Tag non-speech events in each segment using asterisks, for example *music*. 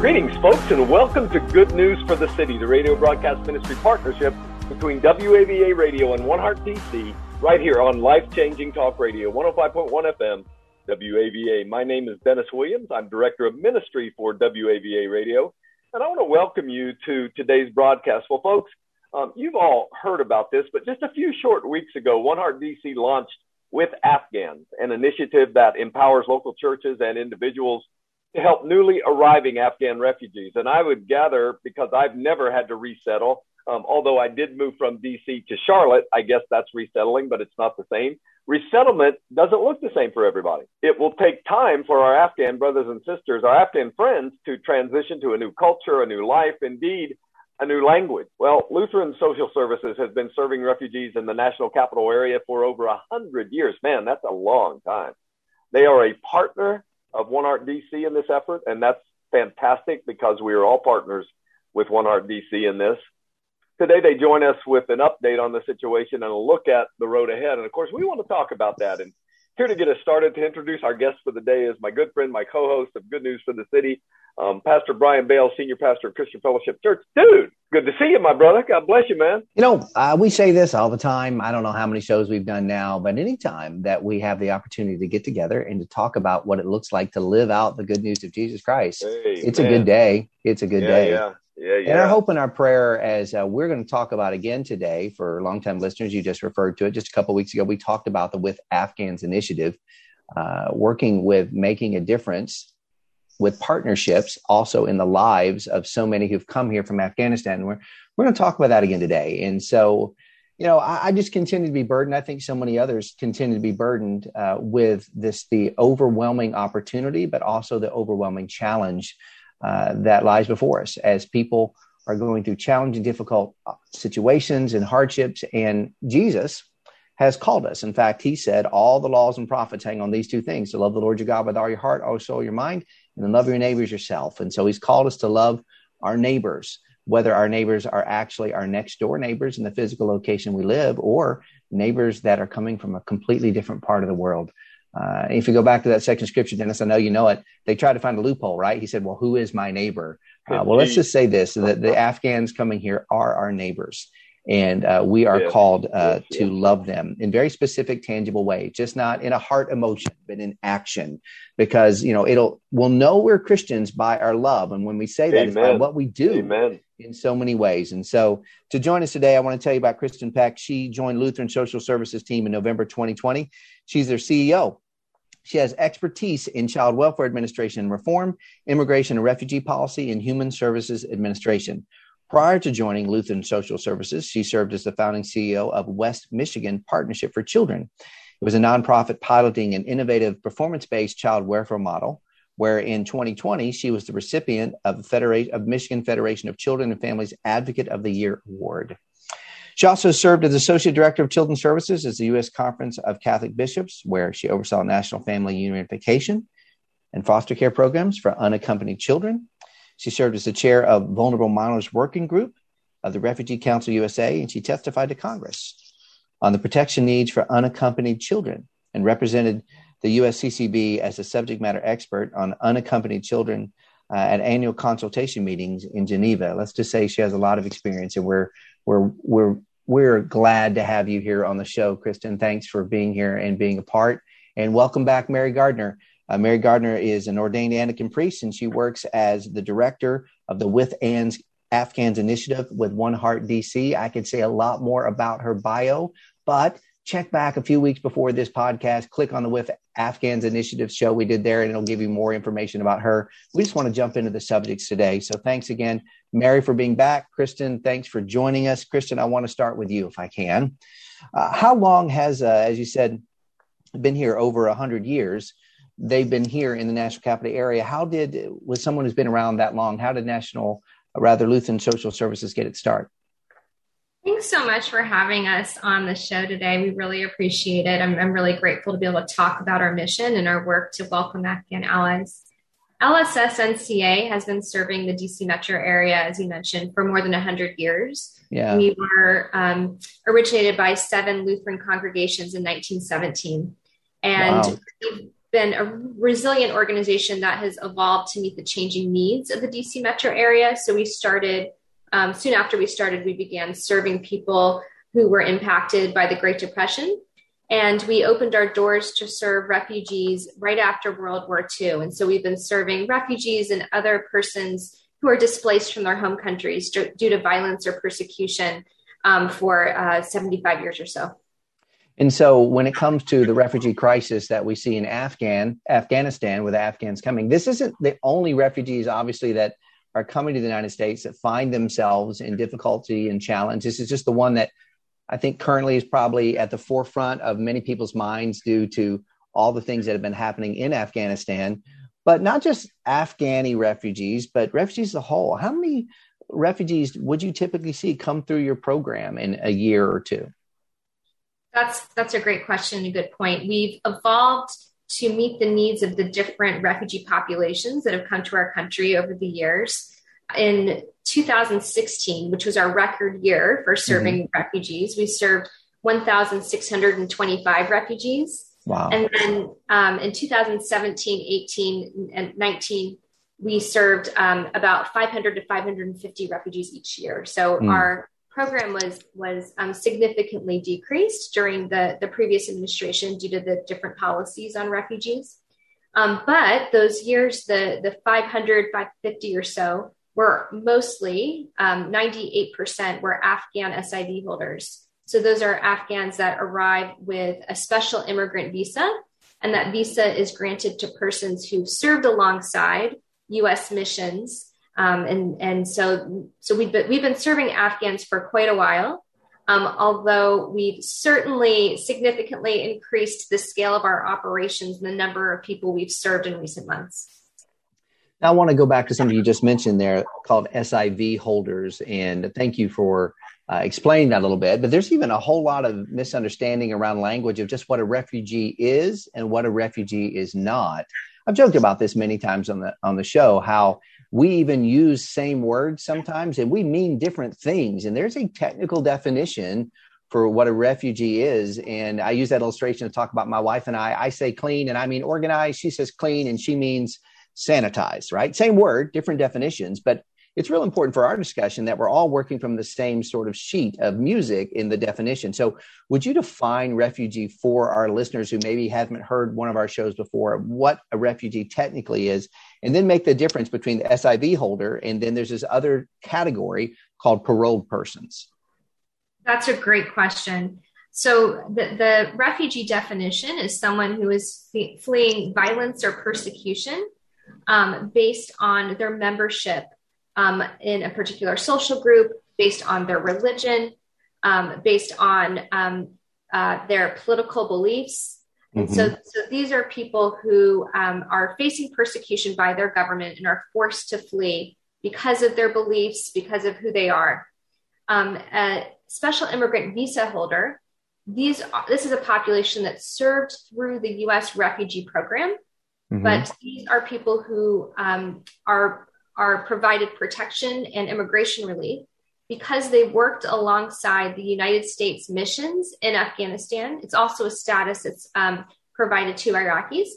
Greetings, folks, and welcome to Good News for the City, the radio broadcast ministry partnership between WAVA Radio and One Heart DC, right here on Life Changing Talk Radio, 105.1 FM, WAVA. My name is Dennis Williams. I'm Director of Ministry for WAVA Radio, and I want to welcome you to today's broadcast. Well, folks, um, you've all heard about this, but just a few short weeks ago, One Heart DC launched with Afghans, an initiative that empowers local churches and individuals to help newly arriving Afghan refugees. And I would gather, because I've never had to resettle, um, although I did move from DC to Charlotte, I guess that's resettling, but it's not the same. Resettlement doesn't look the same for everybody. It will take time for our Afghan brothers and sisters, our Afghan friends, to transition to a new culture, a new life, indeed, a new language. Well, Lutheran Social Services has been serving refugees in the national capital area for over a hundred years. Man, that's a long time. They are a partner of One Heart DC in this effort, and that's fantastic because we are all partners with One Heart DC in this. Today, they join us with an update on the situation and a look at the road ahead. And of course, we want to talk about that. And here to get us started to introduce our guest for the day is my good friend, my co host of Good News for the City, um, Pastor Brian Bale, Senior Pastor of Christian Fellowship Church. Dude, good to see you, my brother. God bless you, man. You know, uh, we say this all the time. I don't know how many shows we've done now, but anytime that we have the opportunity to get together and to talk about what it looks like to live out the good news of Jesus Christ, Hey, it's man. a good day. It's a good yeah, day. Yeah, yeah, yeah. And our hope and our prayer, as uh, we're going to talk about again today for longtime listeners, you just referred to it just a couple weeks ago. We talked about the With Afghans initiative, uh, working with making a difference with partnerships also in the lives of so many who've come here from Afghanistan. We're, we're going to talk about that again today. And so, you know, I, I just continue to be burdened. I think so many others continue to be burdened uh, with this, the overwhelming opportunity, but also the overwhelming challenge uh, that lies before us as people are going through challenging, difficult uh, situations and hardships. And Jesus has called us. In fact, he said, all the laws and prophets hang on these two things to love the Lord your God with all your heart, all soul, your mind, and then love your neighbors yourself. And so he's called us to love our neighbors, whether our neighbors are actually our next door neighbors in the physical location we live or neighbors that are coming from a completely different part of the world. Uh, if you go back to that section of scripture, Dennis, I know you know it. They tried to find a loophole, right? He said, Well, who is my neighbor? Uh, well, let's just say this that the Afghans coming here are our neighbors. And uh, we are called uh, to love them in very specific, tangible way, just not in a heart emotion, but in action. Because you know it'll we'll know we're Christians by our love, and when we say that, it's by what we do Amen. in so many ways. And so to join us today, I want to tell you about Kristen Peck. She joined Lutheran Social Services team in November 2020. She's their CEO. She has expertise in child welfare administration and reform, immigration and refugee policy, and human services administration. Prior to joining Lutheran Social Services, she served as the founding CEO of West Michigan Partnership for Children. It was a nonprofit piloting an innovative performance based child welfare model where in 2020 she was the recipient of the Federation of Michigan Federation of Children and Families Advocate of the Year award. She also served as Associate Director of Children's Services at the U.S. Conference of Catholic Bishops, where she oversaw national family unification and foster care programs for unaccompanied children. She served as the chair of Vulnerable Minors Working Group of the Refugee Council USA, and she testified to Congress on the protection needs for unaccompanied children and represented the USCCB as a subject matter expert on unaccompanied children uh, at annual consultation meetings in Geneva. Let's just say she has a lot of experience, and we're we're we're we're glad to have you here on the show, Kristen. Thanks for being here and being a part, and welcome back, Mary Gardner. Uh, Mary Gardner is an ordained Anglican priest, and she works as the director of the With Ands Afghans Initiative with One Heart DC. I could say a lot more about her bio, but check back a few weeks before this podcast. Click on the With Afghans Initiative show we did there, and it'll give you more information about her. We just want to jump into the subjects today. So thanks again, Mary, for being back. Kristen, thanks for joining us. Kristen, I want to start with you if I can. Uh, how long has, uh, as you said, been here over 100 years? They've been here in the national capital area. How did, with someone who's been around that long, how did National, rather Lutheran Social Services get its start? Thanks so much for having us on the show today. We really appreciate it. I'm, I'm really grateful to be able to talk about our mission and our work to welcome Afghan allies. LSSNCA has been serving the DC metro area, as you mentioned, for more than 100 years. Yeah. We were um, originated by seven Lutheran congregations in 1917. And wow. Been a resilient organization that has evolved to meet the changing needs of the DC metro area. So we started, um, soon after we started, we began serving people who were impacted by the Great Depression. And we opened our doors to serve refugees right after World War II. And so we've been serving refugees and other persons who are displaced from their home countries due to violence or persecution um, for uh, 75 years or so. And so, when it comes to the refugee crisis that we see in Afghan Afghanistan, with Afghans coming, this isn't the only refugees, obviously, that are coming to the United States that find themselves in difficulty and challenge. This is just the one that I think currently is probably at the forefront of many people's minds due to all the things that have been happening in Afghanistan. But not just Afghani refugees, but refugees as a whole. How many refugees would you typically see come through your program in a year or two? That's that's a great question, a good point. We've evolved to meet the needs of the different refugee populations that have come to our country over the years. In 2016, which was our record year for serving mm-hmm. refugees, we served 1,625 refugees. Wow. And then um, in 2017, 18, and 19, we served um, about 500 to 550 refugees each year. So mm. our program was was um, significantly decreased during the, the previous administration due to the different policies on refugees. Um, but those years, the, the 500, 550 or so, were mostly um, 98% were Afghan SIV holders. So those are Afghans that arrive with a special immigrant visa, and that visa is granted to persons who've served alongside U.S. missions um, and and so so we've been, we've been serving Afghans for quite a while. Um, although we've certainly significantly increased the scale of our operations and the number of people we've served in recent months. Now, I want to go back to something you just mentioned there called SIV holders, and thank you for uh, explaining that a little bit. But there's even a whole lot of misunderstanding around language of just what a refugee is and what a refugee is not. I've joked about this many times on the on the show how we even use same words sometimes and we mean different things. And there's a technical definition for what a refugee is. And i use that illustration to talk about my wife and i. I say clean and i mean organized. She says clean and she means sanitized right? Same word different definitions but it's real important for our discussion that we're all working from the same sort of sheet of music in the definition. So, would you define refugee for our listeners who maybe haven't heard one of our shows before, what a refugee technically is, and then make the difference between the SIV holder and then there's this other category called paroled persons? That's a great question. So, the, the refugee definition is someone who is fleeing violence or persecution um, based on their membership um, in a particular social group based on their religion, um, based on um, uh, their political beliefs. And mm-hmm. so, so these are people who um, are facing persecution by their government and are forced to flee because of their beliefs, because of who they are. Um, a special immigrant visa holder, these this is a population that served through the U.S. refugee program, mm-hmm. but these are people who um, are are provided protection and immigration relief because they worked alongside the United States missions in Afghanistan. It's also a status that's um, provided to Iraqis.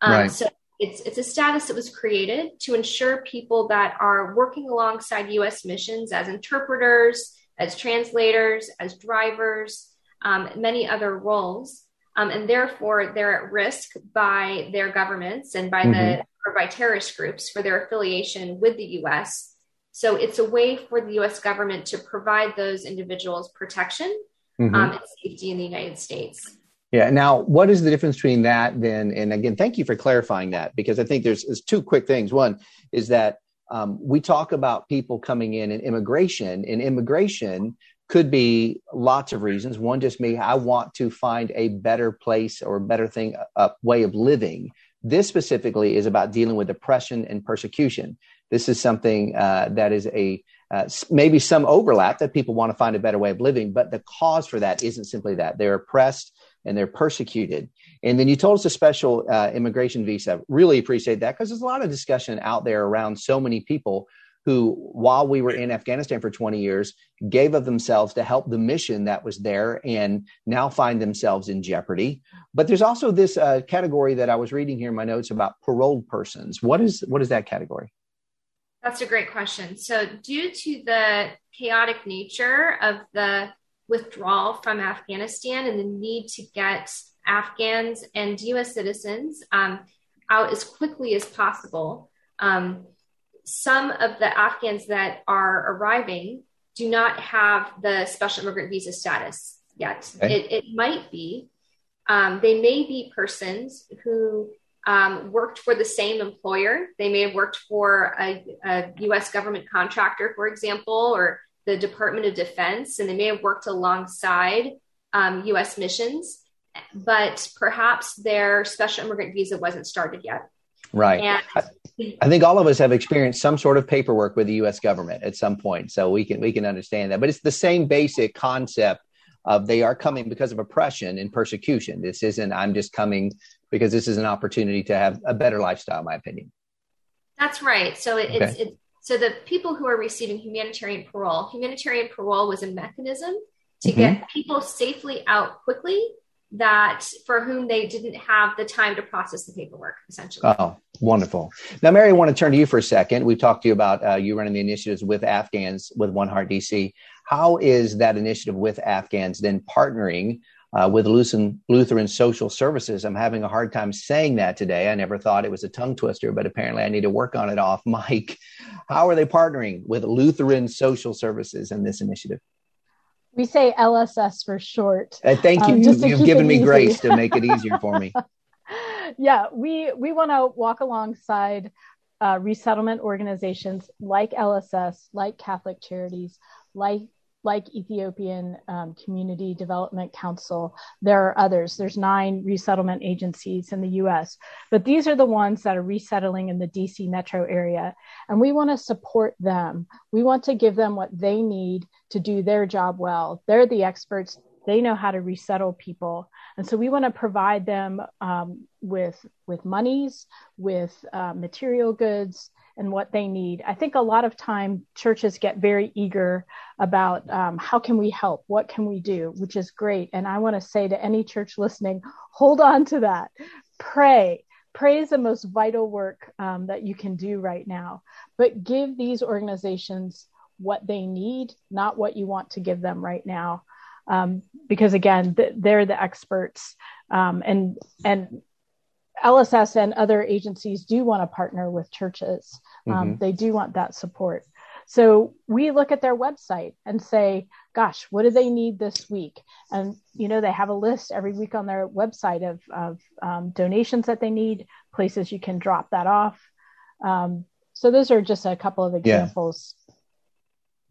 Um, right. So it's it's a status that was created to ensure people that are working alongside U.S. missions as interpreters, as translators, as drivers, um, many other roles, um, and therefore they're at risk by their governments and by mm-hmm. the or by terrorist groups for their affiliation with the US. So it's a way for the US government to provide those individuals protection mm-hmm. um, and safety in the United States. Yeah. Now, what is the difference between that then? And again, thank you for clarifying that because I think there's, there's two quick things. One is that um, we talk about people coming in and immigration, and immigration could be lots of reasons. One just me, I want to find a better place or a better thing, a way of living This specifically is about dealing with oppression and persecution. This is something uh, that is a uh, maybe some overlap that people want to find a better way of living, but the cause for that isn't simply that they're oppressed and they're persecuted. And then you told us a special uh, immigration visa. Really appreciate that because there's a lot of discussion out there around so many people who, while we were in Afghanistan for 20 years, gave of themselves to help the mission that was there and now find themselves in jeopardy. But there's also this uh, category that I was reading here in my notes about paroled persons. What is what is that category? That's a great question. So, due to the chaotic nature of the withdrawal from Afghanistan and the need to get Afghans and US citizens um, out as quickly as possible, um, some of the Afghans that are arriving do not have the special immigrant visa status yet. Okay. It, it, might be. Um, they may be persons who um, worked for the same employer. They may have worked for a, a, US government contractor, for example, or the Department of Defense, and they may have worked alongside um, US missions, but perhaps their special immigrant visa wasn't started yet. Right. And, I think all of us have experienced some sort of paperwork with the U.S. government at some point, so we can we can understand that. But it's the same basic concept of they are coming because of oppression and persecution. This isn't I'm just coming because this is an opportunity to have a better lifestyle, in my opinion. That's right. So it, okay. it's, it's so the people who are receiving humanitarian parole, humanitarian parole was a mechanism to mm-hmm. get people safely out quickly that for whom they didn't have the time to process the paperwork essentially oh wonderful now mary i want to turn to you for a second we've talked to you about uh, you running the initiatives with afghans with one heart dc how is that initiative with afghans then partnering uh, with Lutheran, Lutheran Social Services. I'm having a hard time saying that today. I never thought it was a tongue twister, but apparently I need to work on it off *laughs* mic. How are they partnering with Lutheran Social Services in this initiative? We say LSS for short. Uh, thank you. Um, you you've given me easy. grace to make it easier for me. *laughs* yeah, we we want to walk alongside uh, resettlement organizations like LSS, like Catholic Charities, like like Ethiopian um, Community Development Council. There are others. There's nine resettlement agencies in the US, but these are the ones that are resettling in the DC metro area. And we want to support them. We want to give them what they need to do their job well. They're the experts. They know how to resettle people, and so we want to provide them um, with with monies, with uh, material goods, and what they need. I think a lot of time churches get very eager about um, how can we help, what can we do, which is great. And I want to say to any church listening, hold on to that. Pray. Pray is the most vital work um, that you can do right now. But give these organizations what they need, not what you want to give them right now. Um, because again, th- they're the experts, um, and and LSS and other agencies do want to partner with churches. Um, mm-hmm. They do want that support. So we look at their website and say, gosh, what do they need this week? And, you know, they have a list every week on their website of, of um, donations that they need, places you can drop that off. Um, so those are just a couple of examples. Yeah.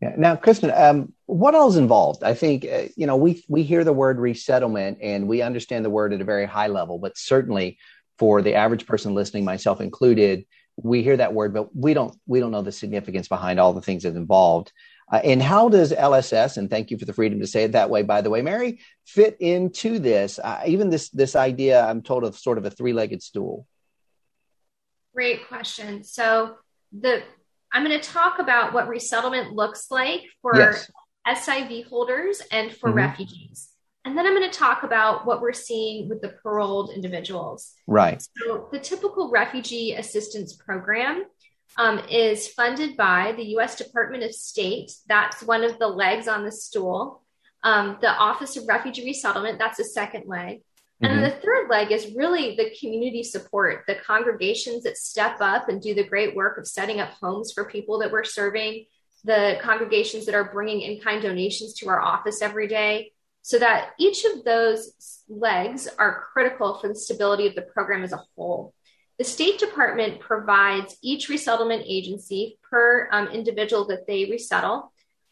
Yeah. Now, Kristen, um, what else involved? I think uh, you know we we hear the word resettlement and we understand the word at a very high level, but certainly for the average person listening, myself included, we hear that word, but we don't we don't know the significance behind all the things that involved. Uh, and how does LSS, and thank you for the freedom to say it that way, by the way, Mary, fit into this? Uh, even this this idea, I'm told of sort of a three legged stool. Great question. So the I'm going to talk about what resettlement looks like for yes. SIV holders and for mm-hmm. refugees. And then I'm going to talk about what we're seeing with the paroled individuals. Right. So, the typical refugee assistance program um, is funded by the U.S. Department of State. That's one of the legs on the stool. Um, the Office of Refugee Resettlement, that's the second leg. And mm-hmm. then the third leg is really the community support, the congregations that step up and do the great work of setting up homes for people that we're serving, the congregations that are bringing in kind donations to our office every day so that each of those legs are critical for the stability of the program as a whole. The State Department provides each resettlement agency per um, individual that they resettle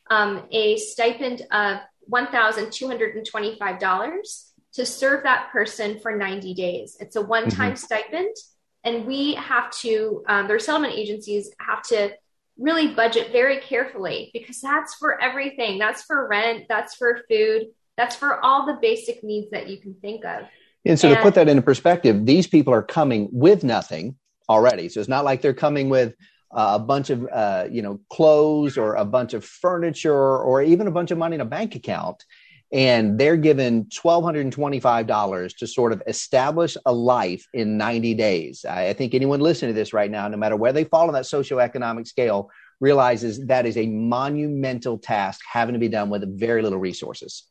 um, a stipend of $1,225 to serve that person for 90 days. It's a one time mm-hmm. stipend And we have to, um, the resettlement agencies have to really budget very carefully because that's for everything. That's for rent, that's for food, that's for all the basic needs that you can think of. And so, and, to put that into perspective, these people are coming with nothing already. So it's not like they're coming with uh, a bunch of uh, you know clothes or a bunch of furniture or even a bunch of money in a bank account and they're given $1225 to sort of establish a life in 90 days i think anyone listening to this right now no matter where they fall on that socioeconomic scale realizes that is a monumental task having to be done with very little resources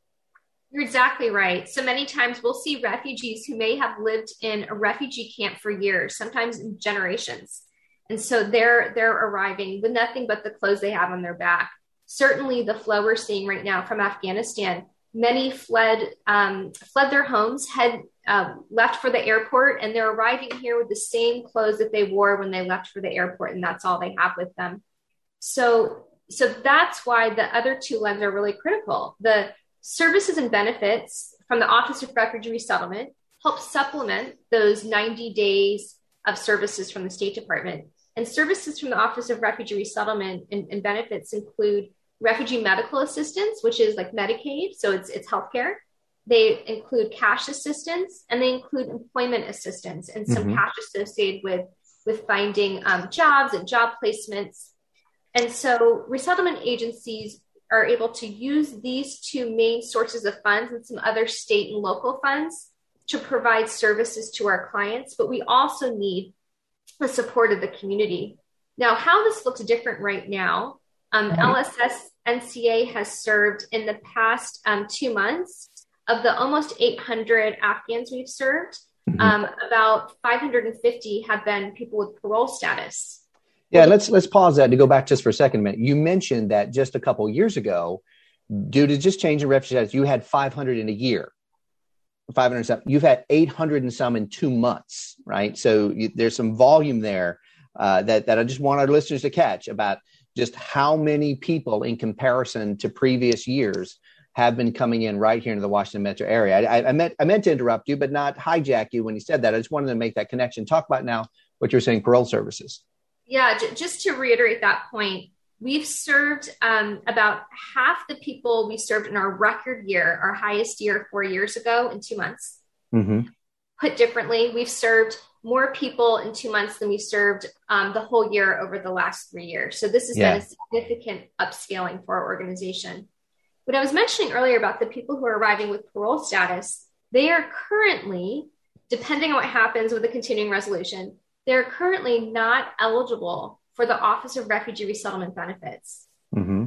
you're exactly right so many times we'll see refugees who may have lived in a refugee camp for years sometimes generations and so they're they're arriving with nothing but the clothes they have on their back certainly the flow we're seeing right now from afghanistan many fled um, fled their homes, had uh, left for the airport, and they're arriving here with the same clothes that they wore when they left for the airport, and that's all they have with them. So, so that's why the other two lens are really critical. The services and benefits from the Office of Refugee Resettlement help supplement those 90 days of services from the State Department. And services from the Office of Refugee Resettlement and, and benefits include refugee medical assistance, which is like Medicaid, so it's it's healthcare. They include cash assistance and they include employment assistance and some mm-hmm. cash associated with with finding um, jobs and job placements. And so resettlement agencies are able to use these two main sources of funds and some other state and local funds to provide services to our clients, but we also need the support of the community. Now, how this looks different right now um, LSS NCA has served in the past um, two months of the almost 800 Afghans we've served. Mm-hmm. Um, about 550 have been people with parole status. Yeah, let's let's pause that to go back just for a second a minute. You mentioned that just a couple years ago, due to just changing refugee status, you had 500 in a year. 500 some. You've had 800 and some in two months, right? So you, there's some volume there uh, that that I just want our listeners to catch about just how many people in comparison to previous years have been coming in right here into the Washington metro area. I, I, meant I meant to interrupt you, but not hijack you when you said that. I just wanted to make that connection. Talk about now what you're saying, parole services. Yeah, j- just to reiterate that point, we've served um, about half the people we served in our record year, our highest year four years ago in two months. Mm-hmm. Put differently, we've served more people in two months than we served um, the whole year over the last three years. So this has yeah. been a significant upscaling for our organization. What I was mentioning earlier about the people who are arriving with parole status, they are currently, depending on what happens with the continuing resolution, they're currently not eligible for the Office of Refugee Resettlement Benefits. Mm-hmm.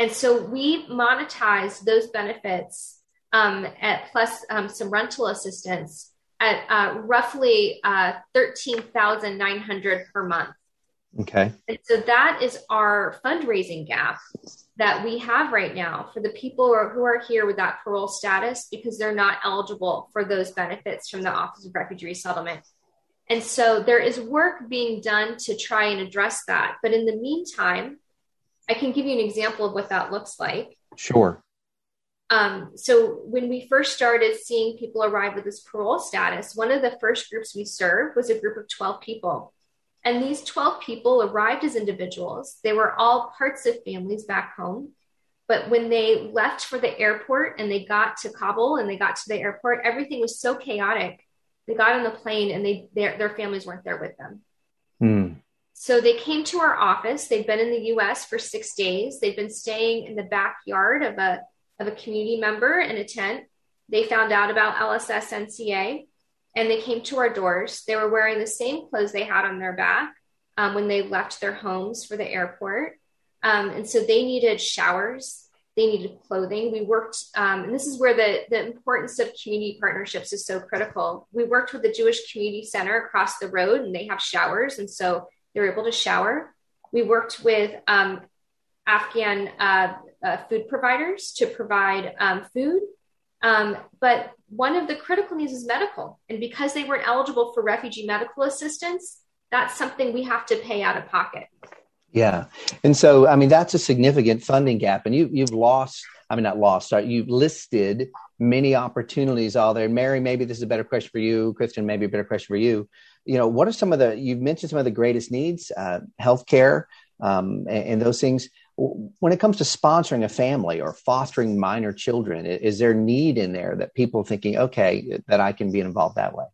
And so we monetize those benefits um, at plus um, some rental assistance at uh, roughly uh, 13,900 per month. Okay. And so that is our fundraising gap that we have right now for the people who are, who are here with that parole status because they're not eligible for those benefits from the Office of Refugee Resettlement. And so there is work being done to try and address that. But in the meantime, I can give you an example of what that looks like. Sure. Um, so when we first started seeing people arrive with this parole status, one of the first groups we served was a group of 12 people. And these 12 people arrived as individuals. They were all parts of families back home. But when they left for the airport and they got to Kabul and they got to the airport, everything was so chaotic. They got on the plane and they their, their families weren't there with them. Hmm. So they came to our office. They'd been in the US for six days. They'd been staying in the backyard of a of a community member in a tent. They found out about LSS NCA and they came to our doors. They were wearing the same clothes they had on their back um, when they left their homes for the airport. Um, and so they needed showers, they needed clothing. We worked, um, and this is where the, the importance of community partnerships is so critical. We worked with the Jewish Community Center across the road, and they have showers. And so they were able to shower. We worked with um, Afghan uh, uh, food providers to provide um, food. Um, but one of the critical needs is medical. And because they weren't eligible for refugee medical assistance, that's something we have to pay out of pocket. Yeah. And so, I mean, that's a significant funding gap. And you, you've lost, I mean, not lost, sorry, you've listed many opportunities all there. Mary, maybe this is a better question for you. Kristen, maybe a better question for you. You know, what are some of the, you've mentioned some of the greatest needs, uh, healthcare um, and, and those things. When it comes to sponsoring a family or fostering minor children, is there need in there that people thinking, okay, that I can be involved that way?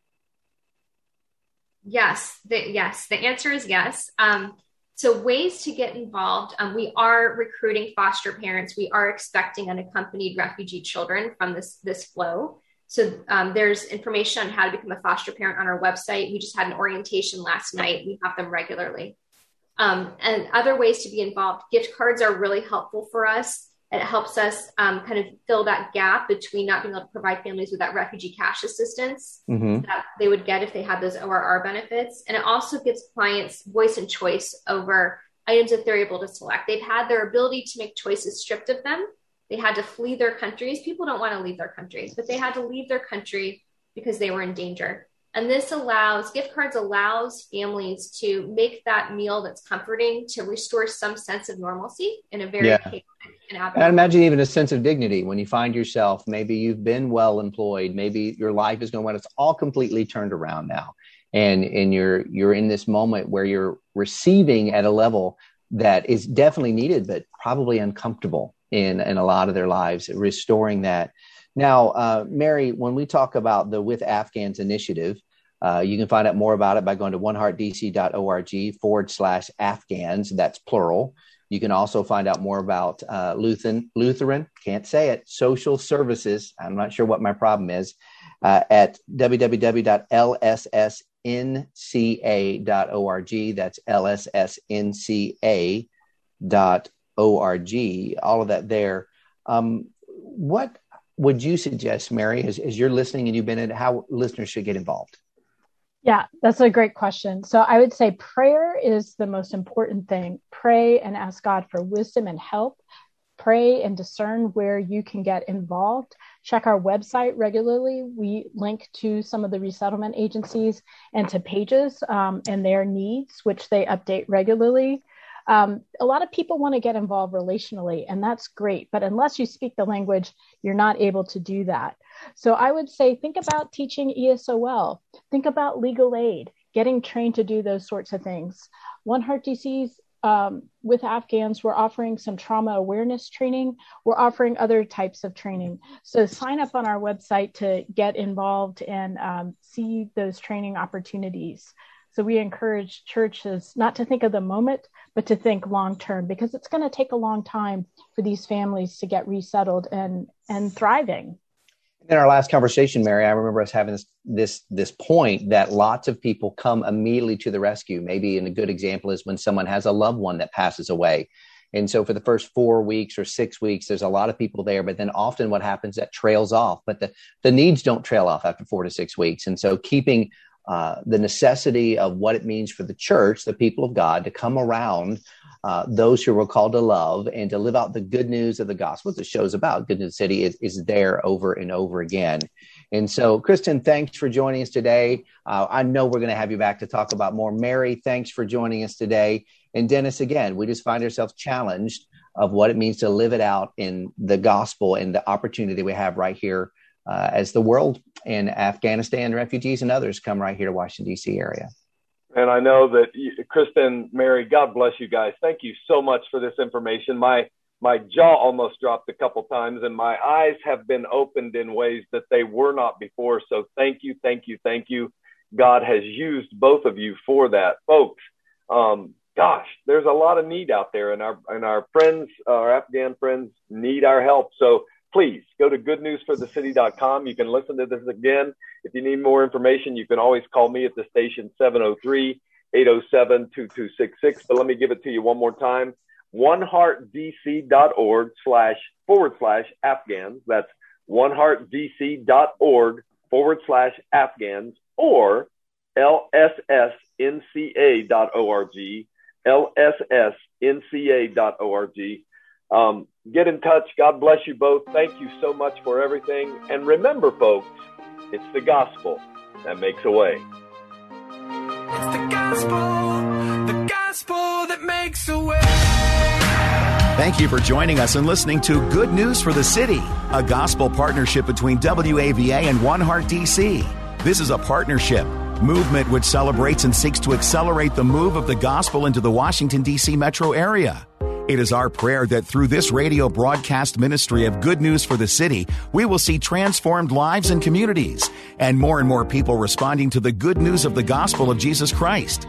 Yes, the, yes. The answer is yes. Um, so ways to get involved. Um, we are recruiting foster parents. We are expecting unaccompanied refugee children from this this flow. So um, there's information on how to become a foster parent on our website. We just had an orientation last night. We have them regularly. Um, and other ways to be involved. Gift cards are really helpful for us. It helps us um, kind of fill that gap between not being able to provide families with that refugee cash assistance mm-hmm. that they would get if they had those ORR benefits. And it also gives clients voice and choice over items that they're able to select. They've had their ability to make choices stripped of them. They had to flee their countries. People don't want to leave their countries, but they had to leave their country because they were in danger. And this allows gift cards allows families to make that meal that's comforting to restore some sense of normalcy in a very yeah. and I imagine even a sense of dignity when you find yourself maybe you've been well employed, maybe your life is going well. It's all completely turned around now, and and you're you're in this moment where you're receiving at a level that is definitely needed, but probably uncomfortable in in a lot of their lives. Restoring that now, uh, Mary, when we talk about the With Afghans initiative, uh, you can find out more about it by going to oneheartdc.org forward slash Afghans. That's plural. You can also find out more about uh, Lutheran, Lutheran, can't say it, social services. I'm not sure what my problem is uh, at www.lssnca.org. That's lssnca.org. All of that there. Um, what would you suggest, Mary, as, as you're listening and you've been in, how listeners should get involved? Yeah, that's a great question. So I would say prayer is the most important thing. Pray and ask God for wisdom and help. Pray and discern where you can get involved. Check our website regularly. We link to some of the resettlement agencies and to pages um, and their needs, which they update regularly. Um, a lot of people want to get involved relationally, and that's great. But unless you speak the language, you're not able to do that. So I would say think about teaching ESOL, think about legal aid, getting trained to do those sorts of things. One Heart DC's um, with Afghans, we're offering some trauma awareness training. We're offering other types of training. So sign up on our website to get involved and um, see those training opportunities. So we encourage churches not to think of the moment, but to think long term because it's going to take a long time for these families to get resettled and and thriving. In our last conversation, Mary, I remember us having this this this point that lots of people come immediately to the rescue. Maybe and a good example is when someone has a loved one that passes away. And so for the first four weeks or six weeks, there's a lot of people there, but then often what happens that trails off, but the, the needs don't trail off after four to six weeks. And so keeping uh, the necessity of what it means for the church, the people of God, to come around uh, those who were called to love and to live out the good news of the gospel. What the show's about, Good News City, is, is there over and over again. And so, Kristen, thanks for joining us today. Uh, I know we're going to have you back to talk about more. Mary, thanks for joining us today. And Dennis, again, we just find ourselves challenged of what it means to live it out in the gospel and the opportunity we have right here uh, as the world in Afghanistan refugees and others come right here to Washington D.C. area. And I know that Kristen, Mary, God bless you guys. Thank you so much for this information. My my jaw almost dropped a couple times, and my eyes have been opened in ways that they were not before. So thank you, thank you, thank you. God has used both of you for that, folks. Um, gosh, there's a lot of need out there, and our and our friends, our Afghan friends, need our help. So please go to goodnewsforthecity.com. You can listen to this again. If you need more information, you can always call me at the station 703 807 2266. But let me give it to you one more time oneheartdc.org slash forward slash Afghans. That's oneheartdc.org forward slash Afghans or lssnca.org, lssnca.org. Um, get in touch. God bless you both. Thank you so much for everything. And remember, folks, it's the gospel that makes a way. It's the gospel, the gospel that makes a way. Thank you for joining us and listening to Good News for the City, a gospel partnership between WAVA and One Heart DC. This is a partnership movement which celebrates and seeks to accelerate the move of the gospel into the Washington, D.C. metro area. It is our prayer that through this radio broadcast ministry of good news for the city, we will see transformed lives and communities, and more and more people responding to the good news of the gospel of Jesus Christ.